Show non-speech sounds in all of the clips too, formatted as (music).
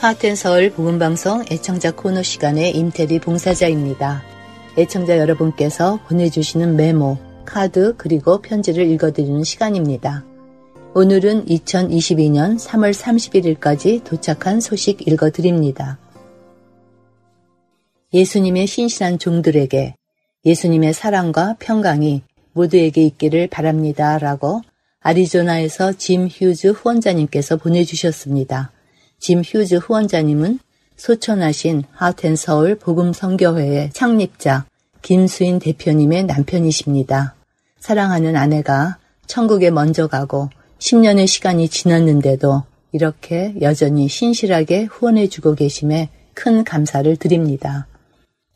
하트앤서울 복음방송 애청자 코너 시간의 임태리 봉사자입니다. 애청자 여러분께서 보내주시는 메모, 카드 그리고 편지를 읽어드리는 시간입니다. 오늘은 2022년 3월 31일까지 도착한 소식 읽어드립니다. 예수님의 신실한 종들에게 예수님의 사랑과 평강이 모두에게 있기를 바랍니다. 라고 아리조나에서 짐 휴즈 후원자님께서 보내주셨습니다. 짐 휴즈 후원자님은 소천하신 하텐서울 복음성교회의 창립자 김수인 대표님의 남편이십니다. 사랑하는 아내가 천국에 먼저 가고 10년의 시간이 지났는데도 이렇게 여전히 신실하게 후원해주고 계심에 큰 감사를 드립니다.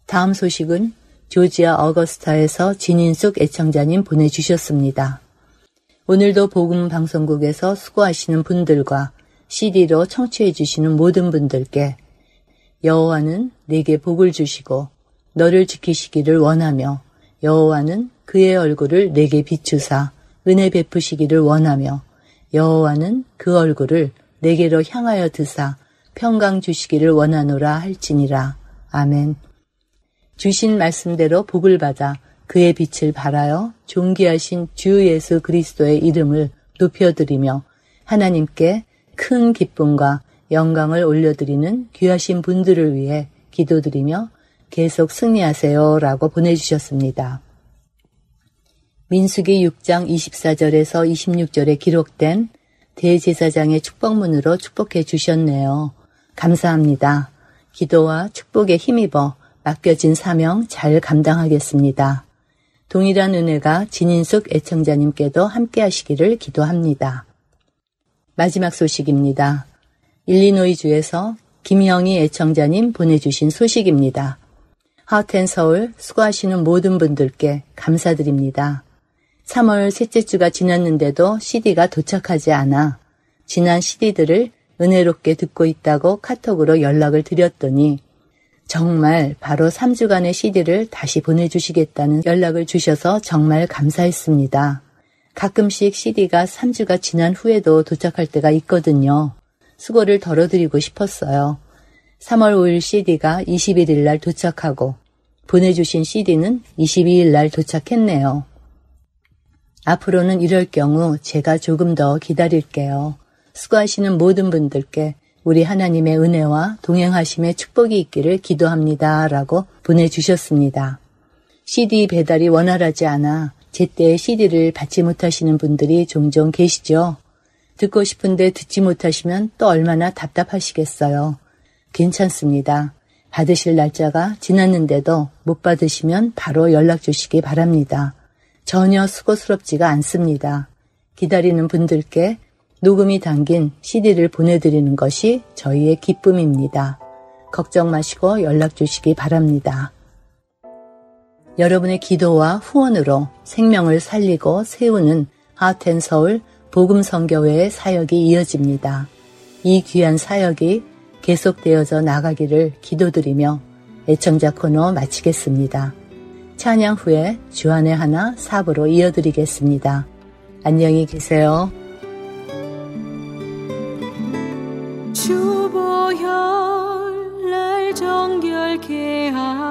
다음 소식은 조지아 어거스타에서 진인숙 애청자님 보내주셨습니다. 오늘도 복음 방송국에서 수고하시는 분들과 CD로 청취해 주시는 모든 분들께 여호와는 내게 복을 주시고 너를 지키시기를 원하며 여호와는 그의 얼굴을 내게 비추사 은혜 베푸시기를 원하며 여호와는 그 얼굴을 내게로 향하여 드사 평강 주시기를 원하노라 할지니라. 아멘. 주신 말씀대로 복을 받아 그의 빛을 발하여 존귀하신 주 예수 그리스도의 이름을 높여드리며 하나님께 큰 기쁨과 영광을 올려드리는 귀하신 분들을 위해 기도드리며 계속 승리하세요 라고 보내주셨습니다. 민수기 6장 24절에서 26절에 기록된 대제사장의 축복문으로 축복해 주셨네요. 감사합니다. 기도와 축복에 힘입어 맡겨진 사명 잘 감당하겠습니다. 동일한 은혜가 진인숙 애청자님께도 함께 하시기를 기도합니다. 마지막 소식입니다. 일리노이주에서 김영희 애청자님 보내주신 소식입니다. 하텐 서울 수고하시는 모든 분들께 감사드립니다. 3월 셋째 주가 지났는데도 CD가 도착하지 않아 지난 CD들을 은혜롭게 듣고 있다고 카톡으로 연락을 드렸더니 정말 바로 3주간의 CD를 다시 보내주시겠다는 연락을 주셔서 정말 감사했습니다. 가끔씩 CD가 3주가 지난 후에도 도착할 때가 있거든요. 수고를 덜어드리고 싶었어요. 3월 5일 CD가 21일 날 도착하고 보내주신 CD는 22일 날 도착했네요. 앞으로는 이럴 경우 제가 조금 더 기다릴게요. 수고하시는 모든 분들께 우리 하나님의 은혜와 동행하심의 축복이 있기를 기도합니다. 라고 보내주셨습니다. CD 배달이 원활하지 않아 제때 CD를 받지 못하시는 분들이 종종 계시죠. 듣고 싶은데 듣지 못하시면 또 얼마나 답답하시겠어요. 괜찮습니다. 받으실 날짜가 지났는데도 못 받으시면 바로 연락 주시기 바랍니다. 전혀 수고스럽지가 않습니다. 기다리는 분들께 녹음이 담긴 CD를 보내드리는 것이 저희의 기쁨입니다. 걱정 마시고 연락 주시기 바랍니다. 여러분의 기도와 후원으로 생명을 살리고 세우는 하텐 서울 복음성교회의 사역이 이어집니다. 이 귀한 사역이 계속되어져 나가기를 기도드리며 애청자 코너 마치겠습니다. 찬양 후에 주안의 하나 사부로 이어드리겠습니다. 안녕히 계세요. 주보혈 날 정결케 하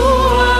할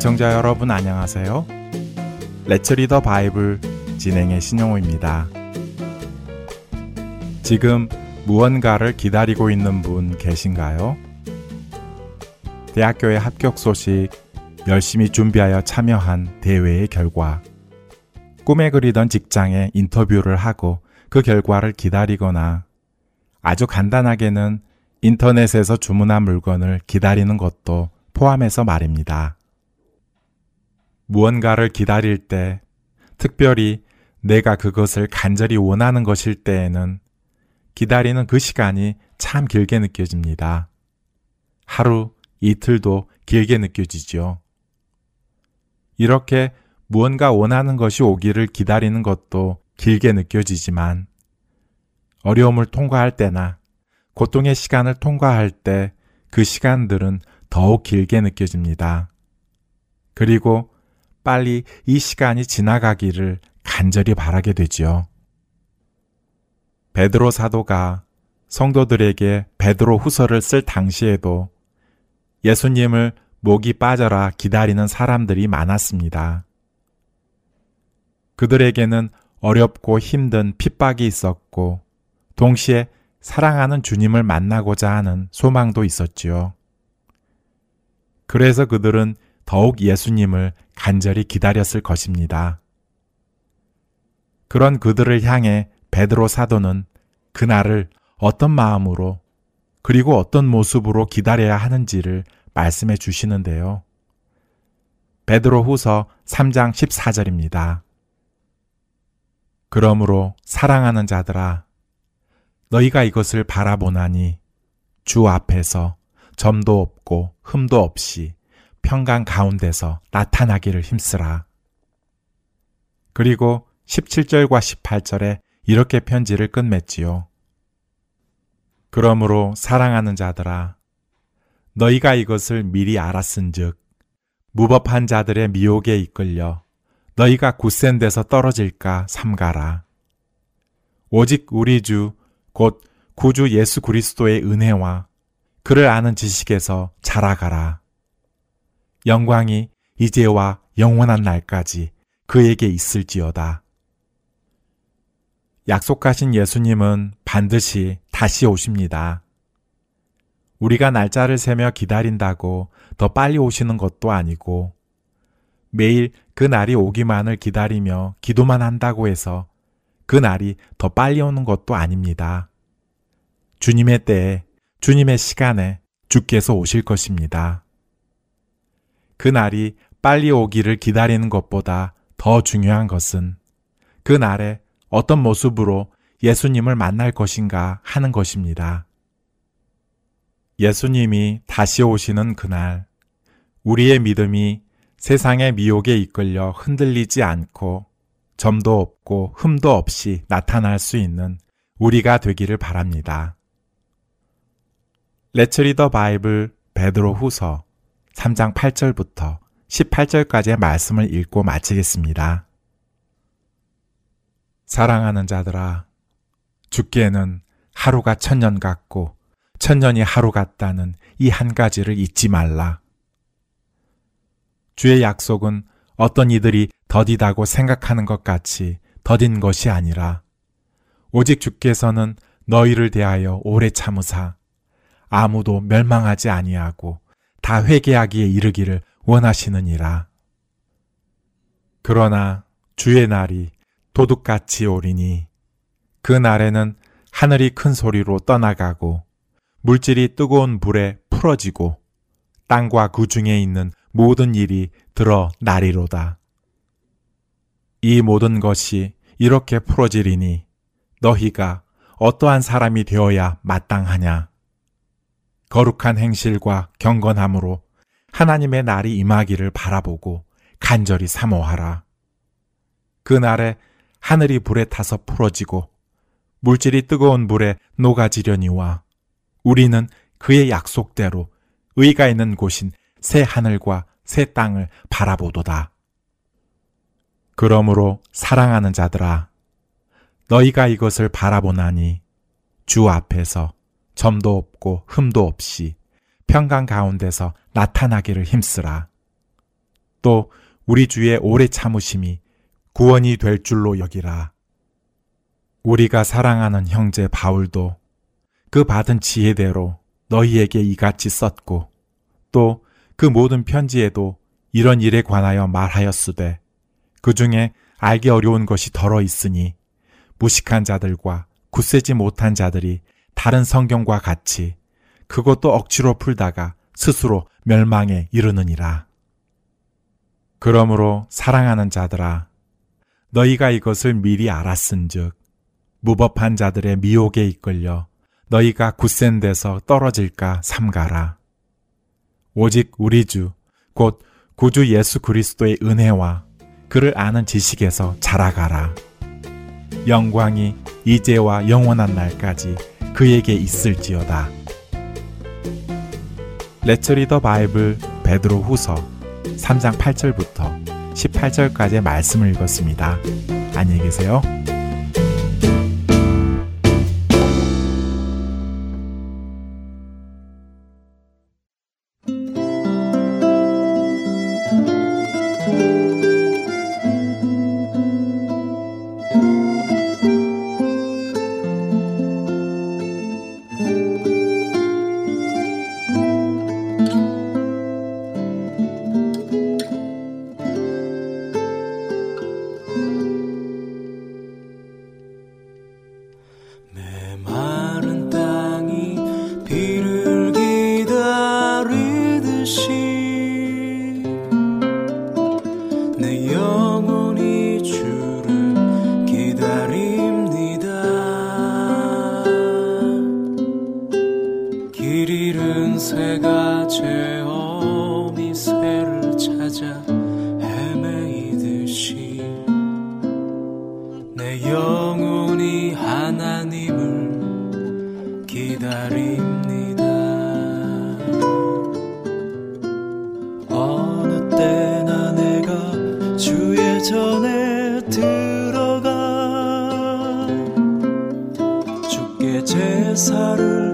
애청자 여러분 안녕하세요. 레츠 리더 바이블 진행의 신용호입니다. 지금 무언가를 기다리고 있는 분 계신가요? 대학교의 합격 소식, 열심히 준비하여 참여한 대회의 결과, 꿈에 그리던 직장에 인터뷰를 하고 그 결과를 기다리거나 아주 간단하게는 인터넷에서 주문한 물건을 기다리는 것도 포함해서 말입니다. 무언가를 기다릴 때, 특별히 내가 그것을 간절히 원하는 것일 때에는 기다리는 그 시간이 참 길게 느껴집니다. 하루, 이틀도 길게 느껴지죠. 이렇게 무언가 원하는 것이 오기를 기다리는 것도 길게 느껴지지만 어려움을 통과할 때나 고통의 시간을 통과할 때 그 시간들은 더욱 길게 느껴집니다. 그리고 빨리 이 시간이 지나가기를 간절히 바라게 되지요. 베드로 사도가 성도들에게 베드로 후서를 쓸 당시에도 예수님을 목이 빠져라 기다리는 사람들이 많았습니다. 그들에게는 어렵고 힘든 핍박이 있었고, 동시에 사랑하는 주님을 만나고자 하는 소망도 있었지요. 그래서 그들은 더욱 예수님을 간절히 기다렸을 것입니다. 그런 그들을 향해 베드로 사도는 그날을 어떤 마음으로 그리고 어떤 모습으로 기다려야 하는지를 말씀해 주시는데요. 베드로 후서 3장 14절입니다. 그러므로 사랑하는 자들아, 너희가 이것을 바라보나니 주 앞에서 점도 없고 흠도 없이 평강 가운데서 나타나기를 힘쓰라. 그리고 17절과 18절에 이렇게 편지를 끝맺지요. 그러므로 사랑하는 자들아, 너희가 이것을 미리 알았은즉 무법한 자들의 미혹에 이끌려 너희가 굳센 데서 떨어질까 삼가라. 오직 우리 주, 곧 구주 예수 그리스도의 은혜와 그를 아는 지식에서 자라가라. 영광이 이제와 영원한 날까지 그에게 있을지어다. 약속하신 예수님은 반드시 다시 오십니다. 우리가 날짜를 세며 기다린다고 더 빨리 오시는 것도 아니고 매일 그 날이 오기만을 기다리며 기도만 한다고 해서 그 날이 더 빨리 오는 것도 아닙니다. 주님의 때에 주님의 시간에 주께서 오실 것입니다. 그 날이 빨리 오기를 기다리는 것보다 더 중요한 것은 그 날에 어떤 모습으로 예수님을 만날 것인가 하는 것입니다. 예수님이 다시 오시는 그날, 우리의 믿음이 세상의 미혹에 이끌려 흔들리지 않고 점도 없고 흠도 없이 나타날 수 있는 우리가 되기를 바랍니다. 레츠리더 바이블 베드로 후서 3장 8절부터 18절까지의 말씀을 읽고 마치겠습니다. 사랑하는 자들아, 죽기에는 하루가 천년 같고 천년이 하루 같다는 이 한 가지를 잊지 말라. 주의 약속은 어떤 이들이 더디다고 생각하는 것 같이 더딘 것이 아니라 오직 주께서는 너희를 대하여 오래 참으사 아무도 멸망하지 아니하고 다 회개하기에 이르기를 원하시느니라. 그러나 주의 날이 도둑같이 오리니 그 날에는 하늘이 큰 소리로 떠나가고 물질이 뜨거운 불에 풀어지고 땅과 그 중에 있는 모든 일이 드러나리로다. 이 모든 것이 이렇게 풀어지리니 너희가 어떠한 사람이 되어야 마땅하냐? 거룩한 행실과 경건함으로 하나님의 날이 임하기를 바라보고 간절히 사모하라. 그 날에 하늘이 불에 타서 풀어지고 물질이 뜨거운 불에 녹아지려니와 우리는 그의 약속대로 의가 있는 곳인 새 하늘과 새 땅을 바라보도다. 그러므로 사랑하는 자들아, 너희가 이것을 바라보나니 주 앞에서 점도 없고 흠도 없이 평강 가운데서 나타나기를 힘쓰라. 또 우리 주의 오래 참으심이 구원이 될 줄로 여기라. 우리가 사랑하는 형제 바울도 그 받은 지혜대로 너희에게 이같이 썼고 또 그 모든 편지에도 이런 일에 관하여 말하였으되 그 중에 알기 어려운 것이 덜어 있으니 무식한 자들과 굳세지 못한 자들이 다른 성경과 같이 그것도 억지로 풀다가 스스로 멸망에 이르느니라. 그러므로 사랑하는 자들아, 너희가 이것을 미리 알았은즉 무법한 자들의 미혹에 이끌려 너희가 굳센 데서 떨어질까 삼가라. 오직 우리 주, 곧 구주 예수 그리스도의 은혜와 그를 아는 지식에서 자라가라. 영광이 이제와 영원한 날까지 그에게 있을지어다. 레츠리더 바이블 베드로 후서 3장 8절부터 18절까지의 말씀을 읽었습니다. 안녕히 계세요. 내 영혼이 하나님을 기다립니다. 어느 때나 내가 주의 전에 들어가 주께 제사를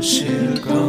올려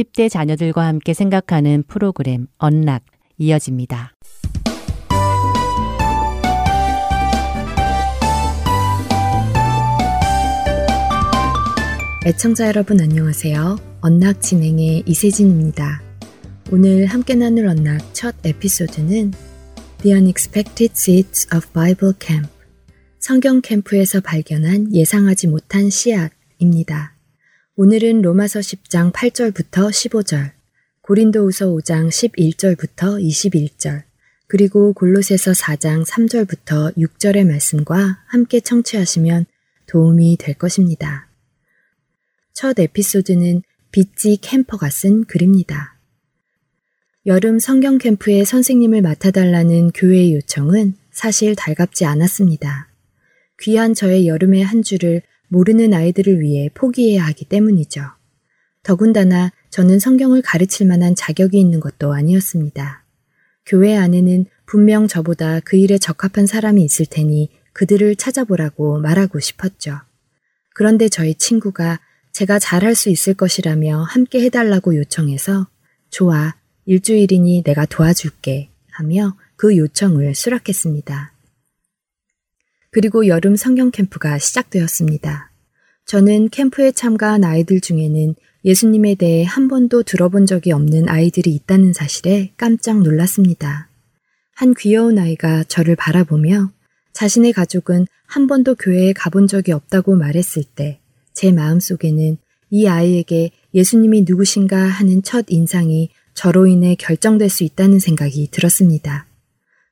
10대 자녀들과 함께 생각하는 프로그램 언락 이어집니다. 애청자 여러분 안녕하세요. 언락 진행의 이세진입니다. 오늘 함께 나눌 언락 첫 에피소드는 The Unexpected Seeds of Bible Camp 성경 캠프에서 발견한 예상하지 못한 씨앗입니다. 오늘은 로마서 10장 8절부터 15절, 고린도우서 5장 11절부터 21절, 그리고 골로새서 4장 3절부터 6절의 말씀과 함께 청취하시면 도움이 될 것입니다. 첫 에피소드는 비지 캠퍼가 쓴 글입니다. 여름 성경 캠프의 선생님을 맡아달라는 교회의 요청은 사실 달갑지 않았습니다. 귀한 저의 여름의 한 주를 모르는 아이들을 위해 포기해야 하기 때문이죠. 더군다나 저는 성경을 가르칠 만한 자격이 있는 것도 아니었습니다. 교회 안에는 분명 저보다 그 일에 적합한 사람이 있을 테니 그들을 찾아보라고 말하고 싶었죠. 그런데 저희 친구가 제가 잘할 수 있을 것이라며 함께 해달라고 요청해서 좋아, 일주일이니 내가 도와줄게 하며 그 요청을 수락했습니다. 그리고 여름 성경 캠프가 시작되었습니다. 저는 캠프에 참가한 아이들 중에는 예수님에 대해 한 번도 들어본 적이 없는 아이들이 있다는 사실에 깜짝 놀랐습니다. 한 귀여운 아이가 저를 바라보며 자신의 가족은 한 번도 교회에 가본 적이 없다고 말했을 때 제 마음속에는 이 아이에게 예수님이 누구신가 하는 첫 인상이 저로 인해 결정될 수 있다는 생각이 들었습니다.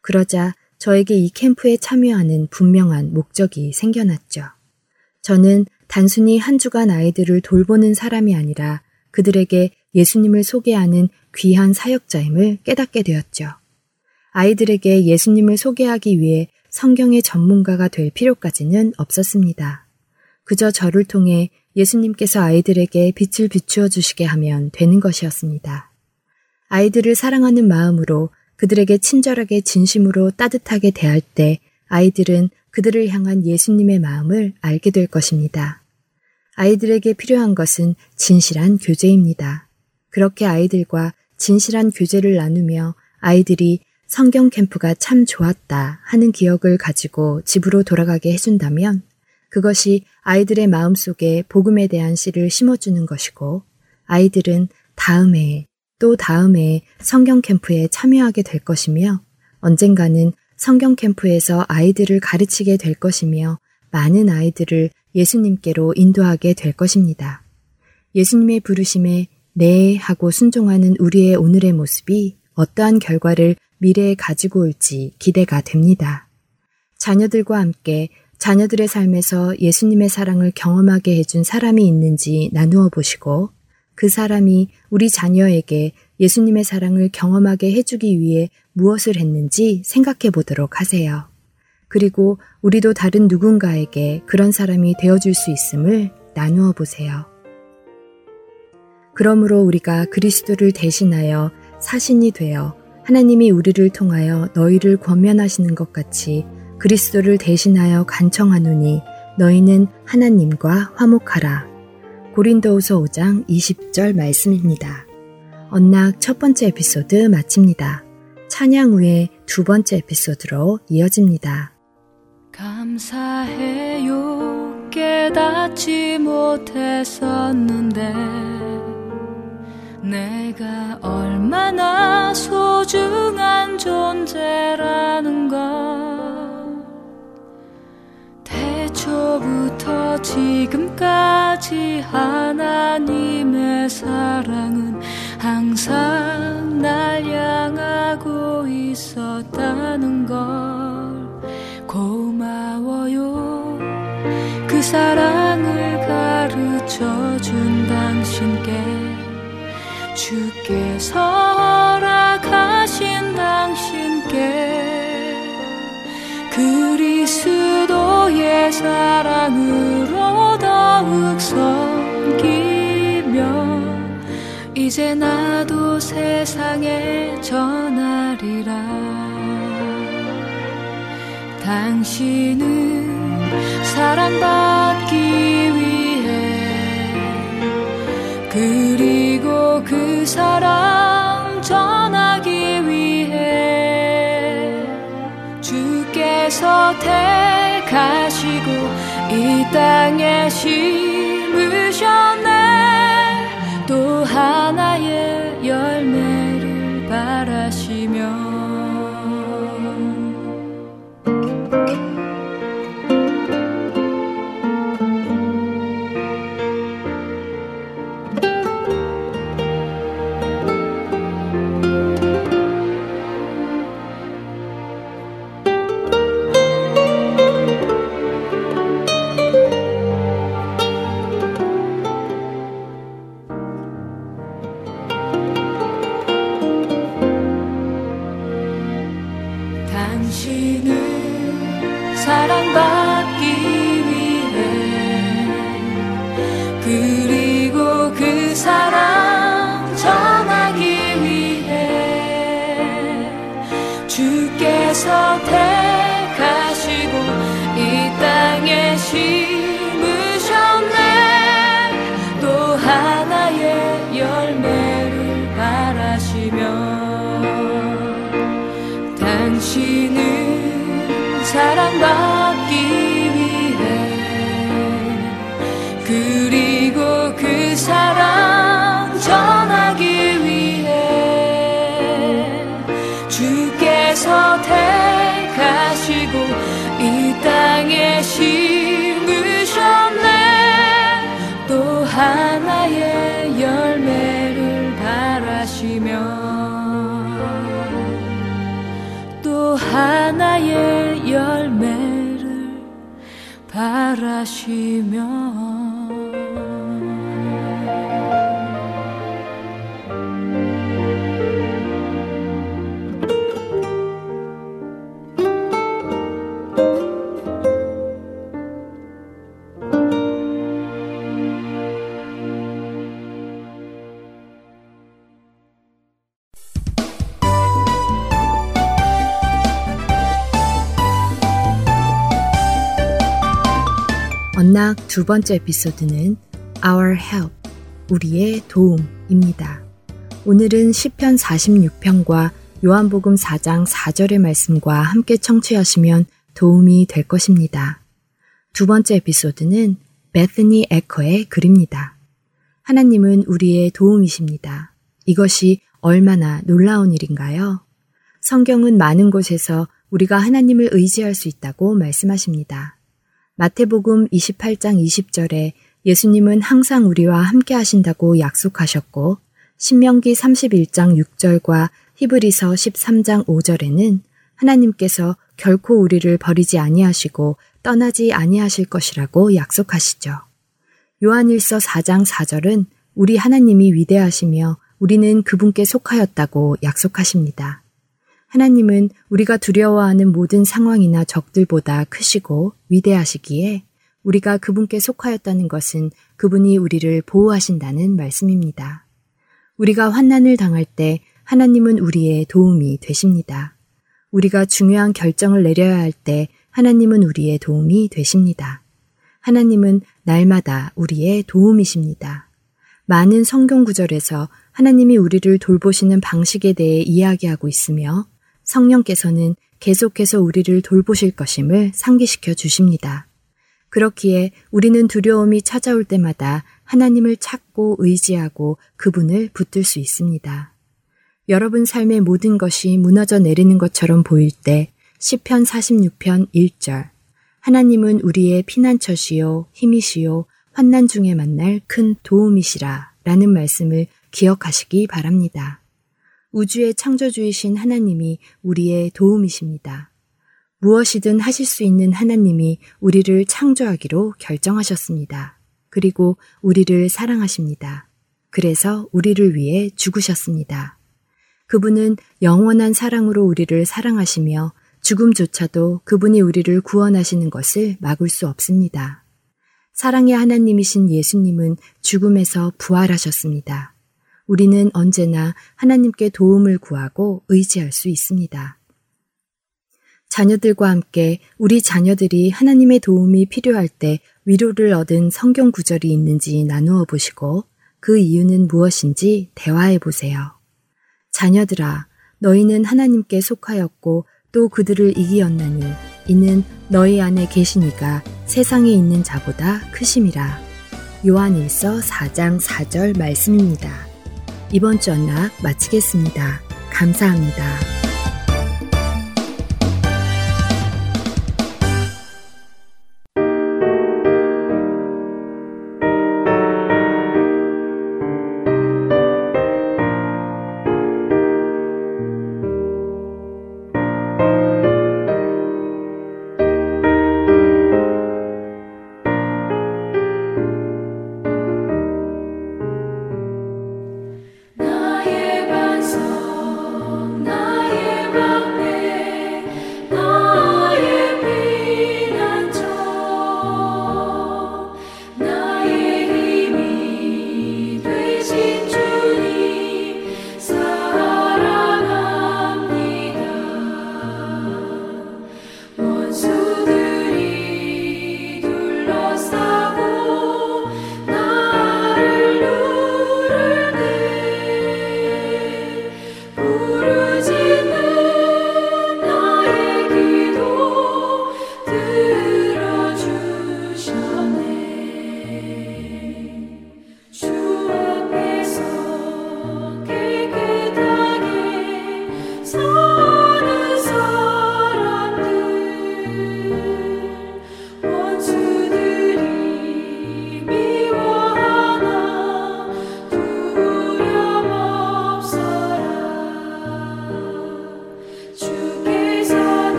그러자 저에게 이 캠프에 참여하는 분명한 목적이 생겨났죠. 저는 단순히 한 주간 아이들을 돌보는 사람이 아니라 그들에게 예수님을 소개하는 귀한 사역자임을 깨닫게 되었죠. 아이들에게 예수님을 소개하기 위해 성경의 전문가가 될 필요까지는 없었습니다. 그저 저를 통해 예수님께서 아이들에게 빛을 비추어 주시게 하면 되는 것이었습니다. 아이들을 사랑하는 마음으로 그들에게 친절하게 진심으로 따뜻하게 대할 때 아이들은 그들을 향한 예수님의 마음을 알게 될 것입니다. 아이들에게 필요한 것은 진실한 교제입니다. 그렇게 아이들과 진실한 교제를 나누며 아이들이 성경 캠프가 참 좋았다 하는 기억을 가지고 집으로 돌아가게 해준다면 그것이 아이들의 마음속에 복음에 대한 씨를 심어주는 것이고 아이들은 다음 해에 또 다음 해에 성경 캠프에 참여하게 될 것이며 언젠가는 성경 캠프에서 아이들을 가르치게 될 것이며 많은 아이들을 예수님께로 인도하게 될 것입니다. 예수님의 부르심에 네 하고 순종하는 우리의 오늘의 모습이 어떠한 결과를 미래에 가지고 올지 기대가 됩니다. 자녀들과 함께 자녀들의 삶에서 예수님의 사랑을 경험하게 해준 사람이 있는지 나누어 보시고 그 사람이 우리 자녀에게 예수님의 사랑을 경험하게 해주기 위해 무엇을 했는지 생각해 보도록 하세요. 그리고 우리도 다른 누군가에게 그런 사람이 되어줄 수 있음을 나누어 보세요. 그러므로 우리가 그리스도를 대신하여 사신이 되어 하나님이 우리를 통하여 너희를 권면하시는 것 같이 그리스도를 대신하여 간청하노니 너희는 하나님과 화목하라. 고린도후서 5장 20절 말씀입니다. 언락 첫 번째 에피소드 마칩니다. 찬양 후에 두 번째 에피소드로 이어집니다. 감사해요 깨닫지 못했었는데 내가 얼마나 소중한 존재라는 걸 태초부터 지금까지 하나님의 사랑은 항상 날 향하고 있었다는 걸 고마워요. 그 사랑을 가르쳐 준 당신께 주께서 허락하신 당신께 그리스도의 사랑으로 더욱 섬기며 이제 나도 세상에 전하리라. 당신은 사랑받기 위해 그리고 그 사랑 주께서 택하시고 이 땅에 심으셨 바라시며 두 번째 에피소드는 Our Help, 우리의 도움입니다. 오늘은 시편 46편과 요한복음 4장 4절의 말씀과 함께 청취하시면 도움이 될 것입니다. 두 번째 에피소드는 베트니 에커의 글입니다. 하나님은 우리의 도움이십니다. 이것이 얼마나 놀라운 일인가요? 성경은 많은 곳에서 우리가 하나님을 의지할 수 있다고 말씀하십니다. 마태복음 28장 20절에 예수님은 항상 우리와 함께 하신다고 약속하셨고, 신명기 31장 6절과 히브리서 13장 5절에는 하나님께서 결코 우리를 버리지 아니하시고 떠나지 아니하실 것이라고 약속하시죠. 요한일서 4장 4절은 우리 하나님이 위대하시며 우리는 그분께 속하였다고 약속하십니다. 하나님은 우리가 두려워하는 모든 상황이나 적들보다 크시고 위대하시기에 우리가 그분께 속하였다는 것은 그분이 우리를 보호하신다는 말씀입니다. 우리가 환난을 당할 때 하나님은 우리의 도움이 되십니다. 우리가 중요한 결정을 내려야 할 때 하나님은 우리의 도움이 되십니다. 하나님은 날마다 우리의 도움이십니다. 많은 성경 구절에서 하나님이 우리를 돌보시는 방식에 대해 이야기하고 있으며 성령께서는 계속해서 우리를 돌보실 것임을 상기시켜 주십니다. 그렇기에 우리는 두려움이 찾아올 때마다 하나님을 찾고 의지하고 그분을 붙들 수 있습니다. 여러분 삶의 모든 것이 무너져 내리는 것처럼 보일 때 시편 46편 1절 하나님은 우리의 피난처시요 힘이시요 환난 중에 만날 큰 도움이시라 라는 말씀을 기억하시기 바랍니다. 우주의 창조주이신 하나님이 우리의 도움이십니다. 무엇이든 하실 수 있는 하나님이 우리를 창조하기로 결정하셨습니다. 그리고 우리를 사랑하십니다. 그래서 우리를 위해 죽으셨습니다. 그분은 영원한 사랑으로 우리를 사랑하시며 죽음조차도 그분이 우리를 구원하시는 것을 막을 수 없습니다. 사랑의 하나님이신 예수님은 죽음에서 부활하셨습니다. 우리는 언제나 하나님께 도움을 구하고 의지할 수 있습니다. 자녀들과 함께 우리 자녀들이 하나님의 도움이 필요할 때 위로를 얻은 성경 구절이 있는지 나누어 보시고 그 이유는 무엇인지 대화해 보세요. 자녀들아, 너희는 하나님께 속하였고 또 그들을 이기었나니 이는 너희 안에 계시니가 세상에 있는 자보다 크심이라. 요한일서 4장 4절 말씀입니다. 이번 주 언락 마치겠습니다. 감사합니다.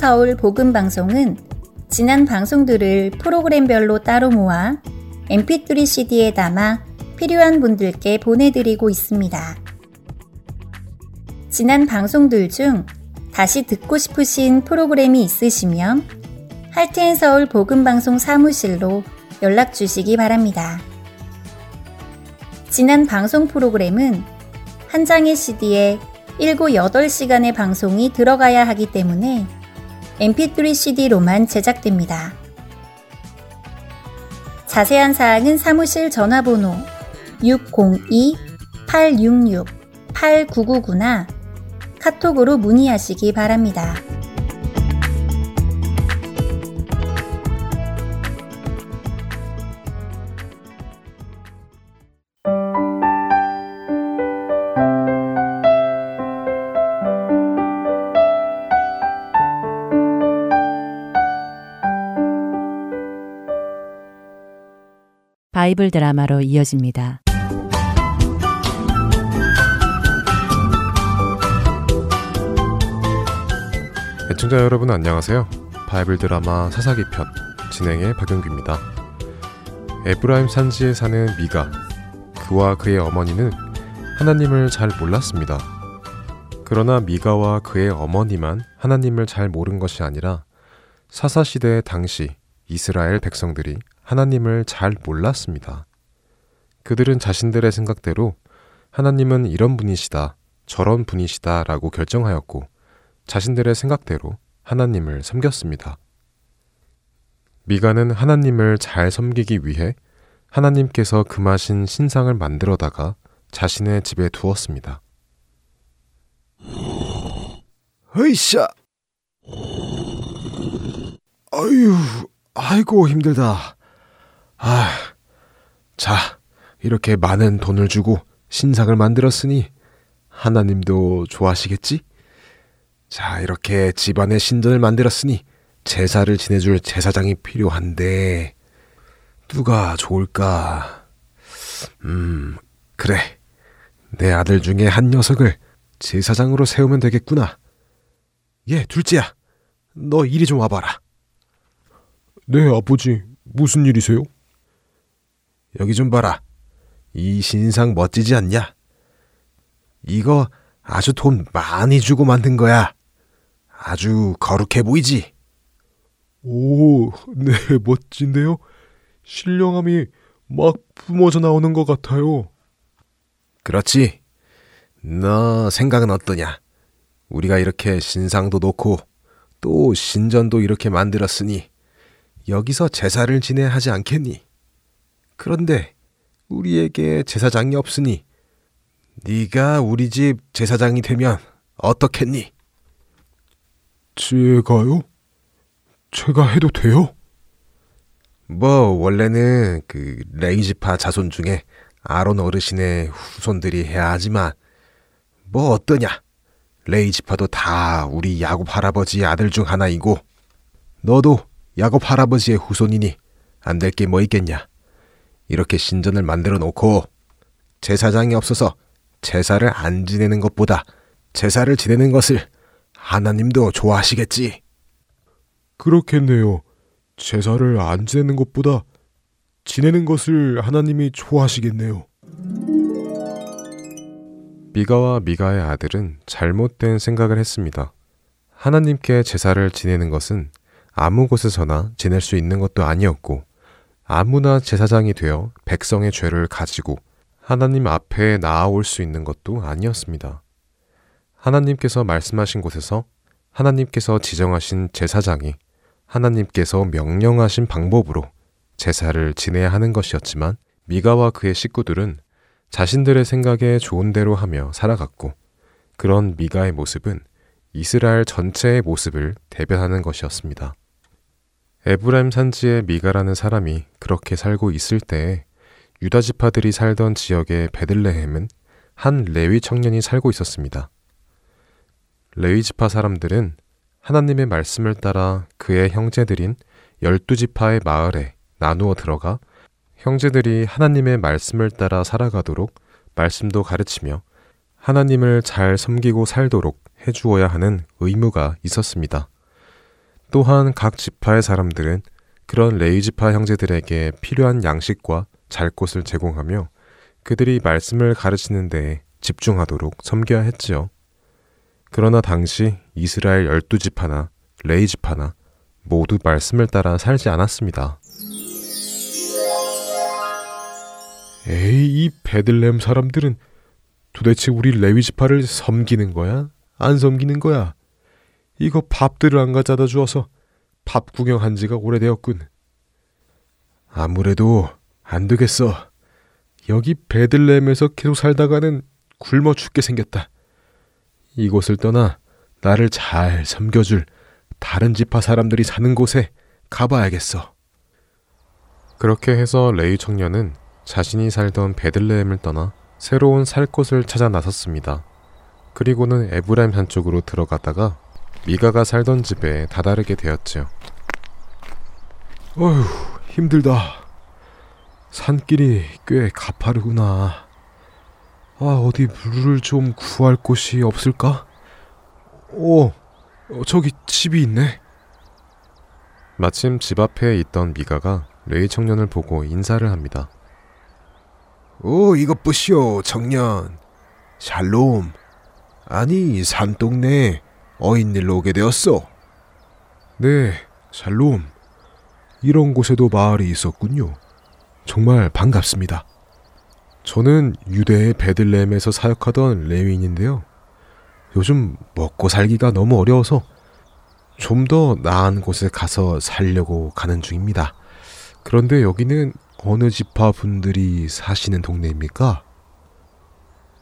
서울 복음 방송은 지난 방송들을 프로그램별로 따로 모아 mp3 CD에 담아 필요한 분들께 보내드리고 있습니다. 지난 방송들 중 다시 듣고 싶으신 프로그램이 있으시면 할테인 서울 복음 방송 사무실로 연락 주시기 바랍니다. 지난 방송 프로그램은 한 장의 CD에 7, 8시간의 방송이 들어가야 하기 때문에 mp3 CD로만 제작됩니다. 자세한 사항은 사무실 전화번호 602-866-8999나 카톡으로 문의하시기 바랍니다. 바이블 드라마로 이어집니다. 애청자 여러분 안녕하세요. 바이블 드라마 사사기 편 진행의 박영규입니다. 에브라임 산지에 사는 미가 그와 그의 어머니는 하나님을 잘 몰랐습니다. 그러나 미가와 그의 어머니만 하나님을 잘 모른 것이 아니라 사사 시대 당시 이스라엘 백성들이 하나님을 잘 몰랐습니다. 그들은 자신들의 생각대로 하나님은 이런 분이시다, 저런 분이시다 라고 결정하였고 자신들의 생각대로 하나님을 섬겼습니다. 미가는 하나님을 잘 섬기기 위해 하나님께서 금하신 신상을 만들어다가 자신의 집에 두었습니다. 으이샤! 아유, 아이고 힘들다. 아, 자, 이렇게 많은 돈을 주고 신상을 만들었으니 하나님도 좋아하시겠지? 자, 이렇게 집안에 신전을 만들었으니 제사를 지내줄 제사장이 필요한데 누가 좋을까? 음, 그래. 내 아들 중에 한 녀석을 제사장으로 세우면 되겠구나. 예, 둘째야. 너 이리 좀 와봐라. 네, 아버지. 무슨 일이세요? 여기 좀 봐라. 이 신상 멋지지 않냐? 이거 아주 돈 많이 주고 만든 거야. 아주 거룩해 보이지? 오, 네, (laughs) 멋진데요? 신령함이 막 뿜어져 나오는 것 같아요. 그렇지. 너 생각은 어떠냐? 우리가 이렇게 신상도 놓고 또 신전도 이렇게 만들었으니 여기서 제사를 지내야 하지 않겠니? 그런데 우리에게 제사장이 없으니 네가 우리 집 제사장이 되면 어떻겠니? 제가요? 제가 해도 돼요? 뭐 원래는 그 레이지파 자손 중에 아론 어르신의 후손들이 해야 하지만 뭐 어떠냐? 레이 지파도 다 우리 야곱 할아버지의 아들 중 하나이고 너도 야곱 할아버지의 후손이니 안 될 게 뭐 있겠냐. 이렇게 신전을 만들어 놓고 제사장이 없어서 제사를 안 지내는 것보다 제사를 지내는 것을 하나님도 좋아하시겠지. 그렇겠네요. 제사를 안 지내는 것보다 지내는 것을 하나님이 좋아하시겠네요. 미가와 미가의 아들은 잘못된 생각을 했습니다. 하나님께 제사를 지내는 것은 아무 곳에서나 지낼 수 있는 것도 아니었고, 아무나 제사장이 되어 백성의 죄를 가지고 하나님 앞에 나아올 수 있는 것도 아니었습니다. 하나님께서 말씀하신 곳에서 하나님께서 지정하신 제사장이 하나님께서 명령하신 방법으로 제사를 지내야 하는 것이었지만 미가와 그의 식구들은 자신들의 생각에 좋은 대로 하며 살아갔고 그런 미가의 모습은 이스라엘 전체의 모습을 대변하는 것이었습니다. 에브라임 산지의 미가라는 사람이 그렇게 살고 있을 때에 유다 지파들이 살던 지역의 베들레헴은 한 레위 청년이 살고 있었습니다. 레위 지파 사람들은 하나님의 말씀을 따라 그의 형제들인 열두 지파의 마을에 나누어 들어가 형제들이 하나님의 말씀을 따라 살아가도록 말씀도 가르치며 하나님을 잘 섬기고 살도록 해주어야 하는 의무가 있었습니다. 또한 각 지파의 사람들은 그런 레위 지파 형제들에게 필요한 양식과 잘 곳을 제공하며 그들이 말씀을 가르치는 데에 집중하도록 섬겨야 했지요. 그러나 당시 이스라엘 열두 지파나 레이 지파나 모두 말씀을 따라 살지 않았습니다. 에이, 이 베들렘 사람들은 도대체 우리 레위 지파를 섬기는 거야? 안 섬기는 거야? 이거 밥들을 안 가져다 주어서 밥 구경한 지가 오래되었군. 아무래도 안 되겠어. 여기 베들렘에서 계속 살다가는 굶어 죽게 생겼다. 이곳을 떠나 나를 잘 섬겨줄 다른 지파 사람들이 사는 곳에 가봐야겠어. 그렇게 해서 레이 청년은 자신이 살던 베들레헴을 떠나 새로운 살 곳을 찾아 나섰습니다. 그리고는 에브라임 산 쪽으로 들어가다가 미가가 살던 집에 다다르게 되었지요. 어휴, 힘들다. 산길이 꽤 가파르구나. 아, 어디 물을 좀 구할 곳이 없을까? 오, 어, 저기 집이 있네. 마침 집 앞에 있던 미가가 레이 청년을 보고 인사를 합니다. 오, 이것 보시오, 청년. 샬롬. 아니, 산동네 어인일로 오게 되었소. 네, 샬롬. 이런 곳에도 마을이 있었군요. 정말 반갑습니다. 저는 유대의 베들레헴에서 사역하던 레위인인데요. 요즘 먹고 살기가 너무 어려워서 좀 더 나은 곳에 가서 살려고 가는 중입니다. 그런데 여기는 어느 지파 분들이 사시는 동네입니까?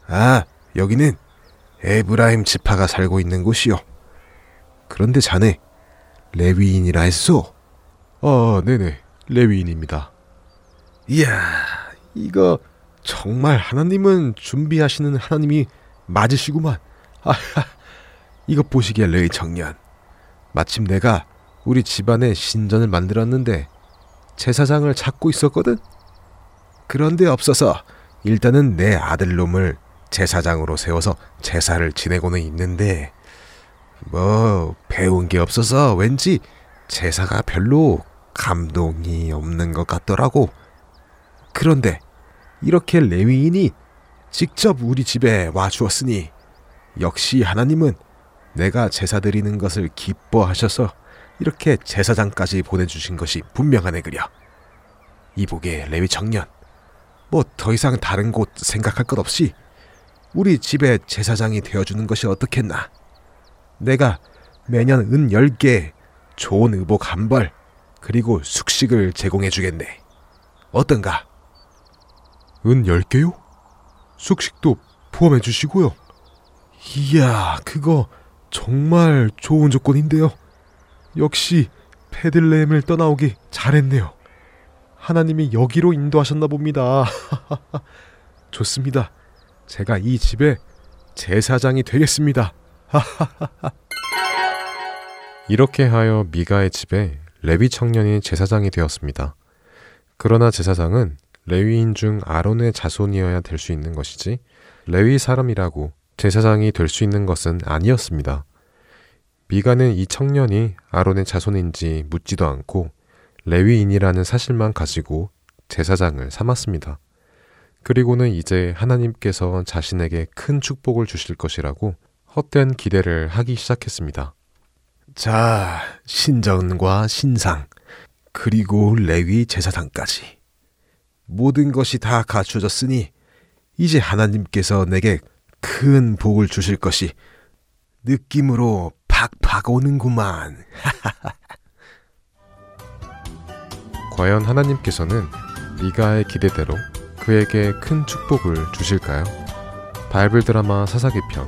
아, 여기는 에브라임 지파가 살고 있는 곳이요. 그런데 자네 레위인이라 했소? 아, 네네. 레위인입니다. 이야, 이거 정말 하나님은 준비하시는 하나님이 맞으시구만. 아, (laughs) 이거 보시기에 레이 청년. 마침 내가 우리 집안에 신전을 만들었는데 제사장을 찾고 있었거든. 그런데 없어서 일단은 내 아들놈을 제사장으로 세워서 제사를 지내고는 있는데 뭐 배운 게 없어서 왠지 제사가 별로 감동이 없는 것 같더라고. 그런데 이렇게 레위인이 직접 우리 집에 와 주었으니 역시 하나님은 내가 제사 드리는 것을 기뻐하셔서 이렇게 제사장까지 보내주신 것이 분명하네 그려. 이복의 레위 청년. 뭐 더 이상 다른 곳 생각할 것 없이 우리 집에 제사장이 되어주는 것이 어떻겠나. 내가 매년 은 10개, 좋은 의복 한 벌, 그리고 숙식을 제공해 주겠네. 어떤가? 은 10개요? 숙식도 포함해 주시고요. 이야, 그거 정말 좋은 조건인데요. 역시 페들레헴을 떠나오기 잘했네요. 하나님이 여기로 인도하셨나 봅니다. (laughs) 좋습니다. 제가 이 집에 제사장이 되겠습니다. (laughs) 이렇게 하여 미가의 집에 레위 청년이 제사장이 되었습니다. 그러나 제사장은 레위인 중 아론의 자손이어야 될 수 있는 것이지 레위 사람이라고 제사장이 될 수 있는 것은 아니었습니다. 미가는 이 청년이 아론의 자손인지 묻지도 않고 레위인이라는 사실만 가지고 제사장을 삼았습니다. 그리고는 이제 하나님께서 자신에게 큰 축복을 주실 것이라고 헛된 기대를 하기 시작했습니다. 자, 신전과 신상, 그리고 레위 제사장까지. 모든 것이 다 갖춰졌으니 이제 하나님께서 내게 큰 복을 주실 것이 느낌으로 팍팍 오는구만. (laughs) 과연 하나님께서는 미가의 기대대로 그에게 큰 축복을 주실까요? 바이블 드라마 사사기 편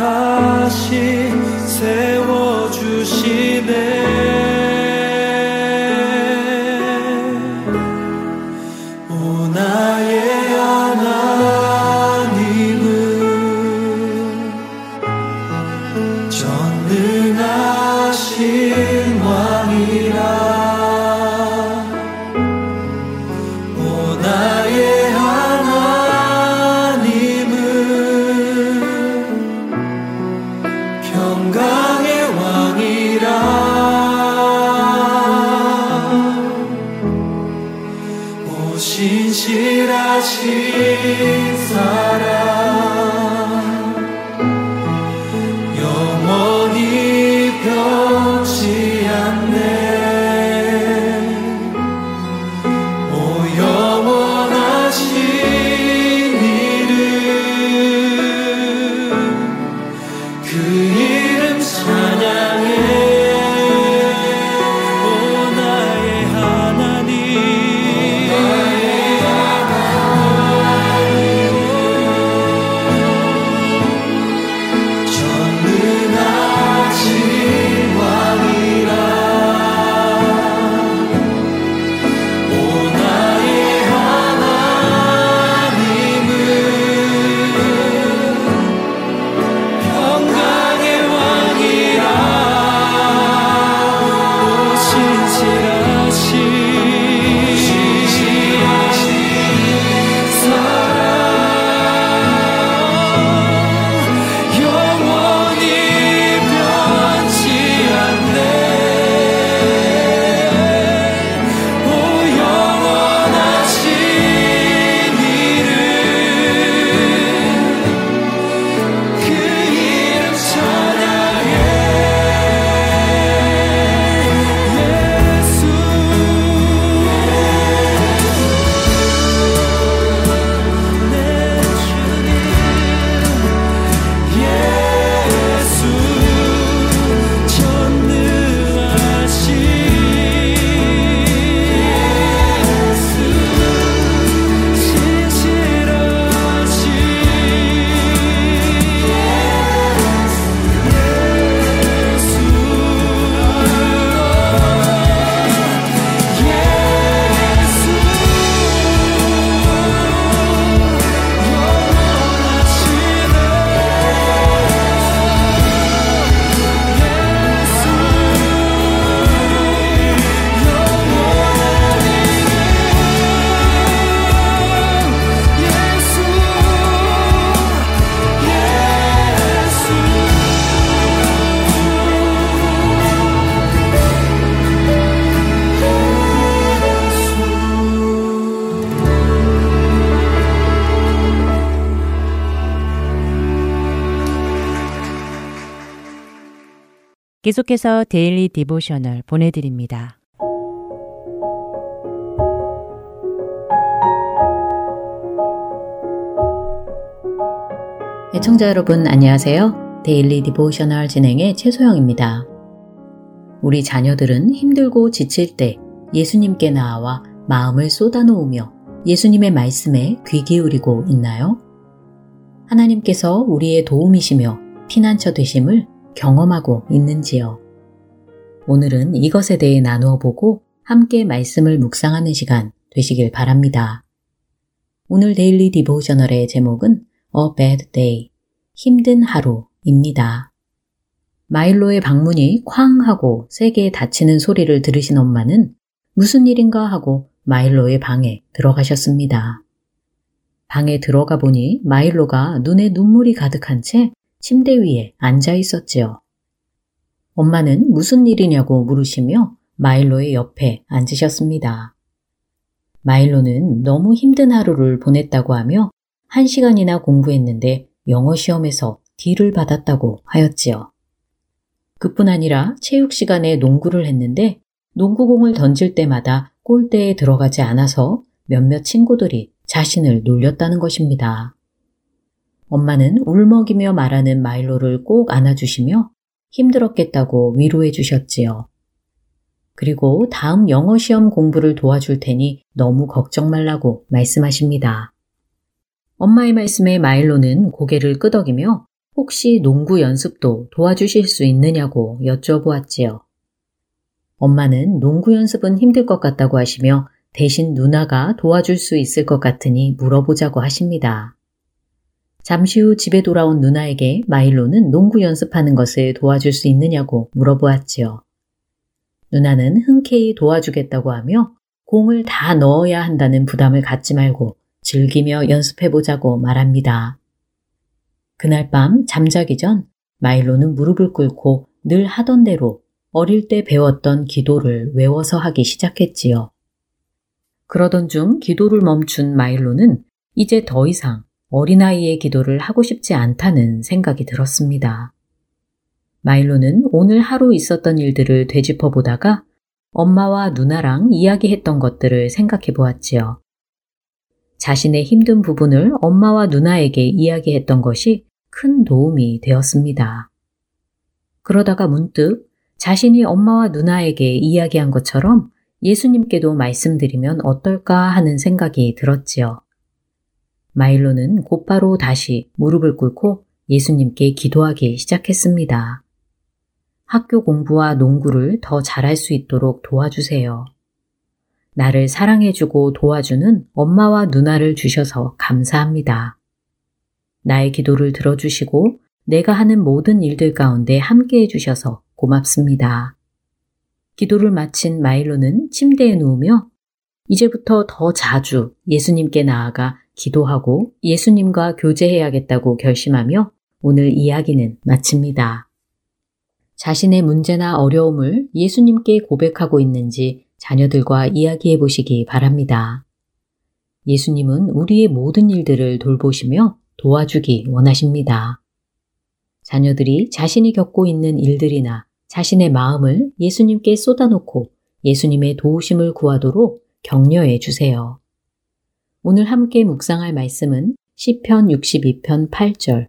다시 계속해서 Daily Devotional 보내드립니다. 애청자 여러분 안녕하세요. Daily Devotional 진행의 최소영입니다. 우리 자녀들은 힘들고 지칠 때 예수님께 나아와 마음을 쏟아놓으며 예수님의 말씀에 귀 기울이고 있나요? 하나님께서 우리의 도움이시며 피난처 되심을 경험하고 있는지요? 오늘은 이것에 대해 나누어 보고 함께 말씀을 묵상하는 시간 되시길 바랍니다. 오늘 Daily Devotional의 제목은 A Bad Day, 힘든 하루입니다. 마일로의 방문이 쾅 하고 세게 닫히는 소리를 들으신 엄마는 무슨 일인가 하고 마일로의 방에 들어가셨습니다. 방에 들어가 보니 마일로가 눈에 눈물이 가득한 채 침대 위에 앉아 있었지요. 엄마는 무슨 일이냐고 물으시며 마일로의 옆에 앉으셨습니다. 마일로는 너무 힘든 하루를 보냈다고 하며 한 시간이나 공부했는데 영어 시험에서 D를 받았다고 하였지요. 그뿐 아니라 체육 시간에 농구를 했는데 농구공을 던질 때마다 골대에 들어가지 않아서 몇몇 친구들이 자신을 놀렸다는 것입니다. 엄마는 울먹이며 말하는 마일로를 꼭 안아주시며 힘들었겠다고 위로해 주셨지요. 그리고 다음 영어 시험 공부를 도와줄 테니 너무 걱정 말라고 말씀하십니다. 엄마의 말씀에 마일로는 고개를 끄덕이며 혹시 농구 연습도 도와주실 수 있느냐고 여쭤보았지요. 엄마는 농구 연습은 힘들 것 같다고 하시며 대신 누나가 도와줄 수 있을 것 같으니 물어보자고 하십니다. 잠시 후 집에 돌아온 누나에게 마일로는 농구 연습하는 것을 도와줄 수 있느냐고 물어보았지요. 누나는 흔쾌히 도와주겠다고 하며 공을 다 넣어야 한다는 부담을 갖지 말고 즐기며 연습해보자고 말합니다. 그날 밤 잠자기 전 마일로는 무릎을 꿇고 늘 하던 대로 어릴 때 배웠던 기도를 외워서 하기 시작했지요. 그러던 중 기도를 멈춘 마일로는 이제 더 이상 어린아이의 기도를 하고 싶지 않다는 생각이 들었습니다. 마일로는 오늘 하루 있었던 일들을 되짚어 보다가 엄마와 누나랑 이야기했던 것들을 생각해 보았지요. 자신의 힘든 부분을 엄마와 누나에게 이야기했던 것이 큰 도움이 되었습니다. 그러다가 문득 자신이 엄마와 누나에게 이야기한 것처럼 예수님께도 말씀드리면 어떨까 하는 생각이 들었지요. 마일로는 곧바로 다시 무릎을 꿇고 예수님께 기도하기 시작했습니다. 학교 공부와 농구를 더 잘할 수 있도록 도와주세요. 나를 사랑해주고 도와주는 엄마와 누나를 주셔서 감사합니다. 나의 기도를 들어주시고 내가 하는 모든 일들 가운데 함께 해주셔서 고맙습니다. 기도를 마친 마일로는 침대에 누우며 이제부터 더 자주 예수님께 나아가 기도하고 예수님과 교제해야겠다고 결심하며 오늘 이야기는 마칩니다. 자신의 문제나 어려움을 예수님께 고백하고 있는지 자녀들과 이야기해 보시기 바랍니다. 예수님은 우리의 모든 일들을 돌보시며 도와주기 원하십니다. 자녀들이 자신이 겪고 있는 일들이나 자신의 마음을 예수님께 쏟아놓고 예수님의 도우심을 구하도록 격려해 주세요. 오늘 함께 묵상할 말씀은 시편 62편 8절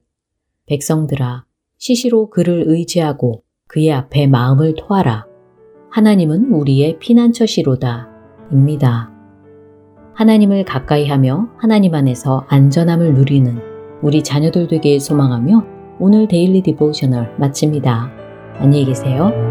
백성들아 시시로 그를 의지하고 그의 앞에 마음을 토하라. 하나님은 우리의 피난처시로다. 입니다. 하나님을 가까이 하며 하나님 안에서 안전함을 누리는 우리 자녀들 되길 소망하며 오늘 데일리 디보셔널 마칩니다. 안녕히 계세요.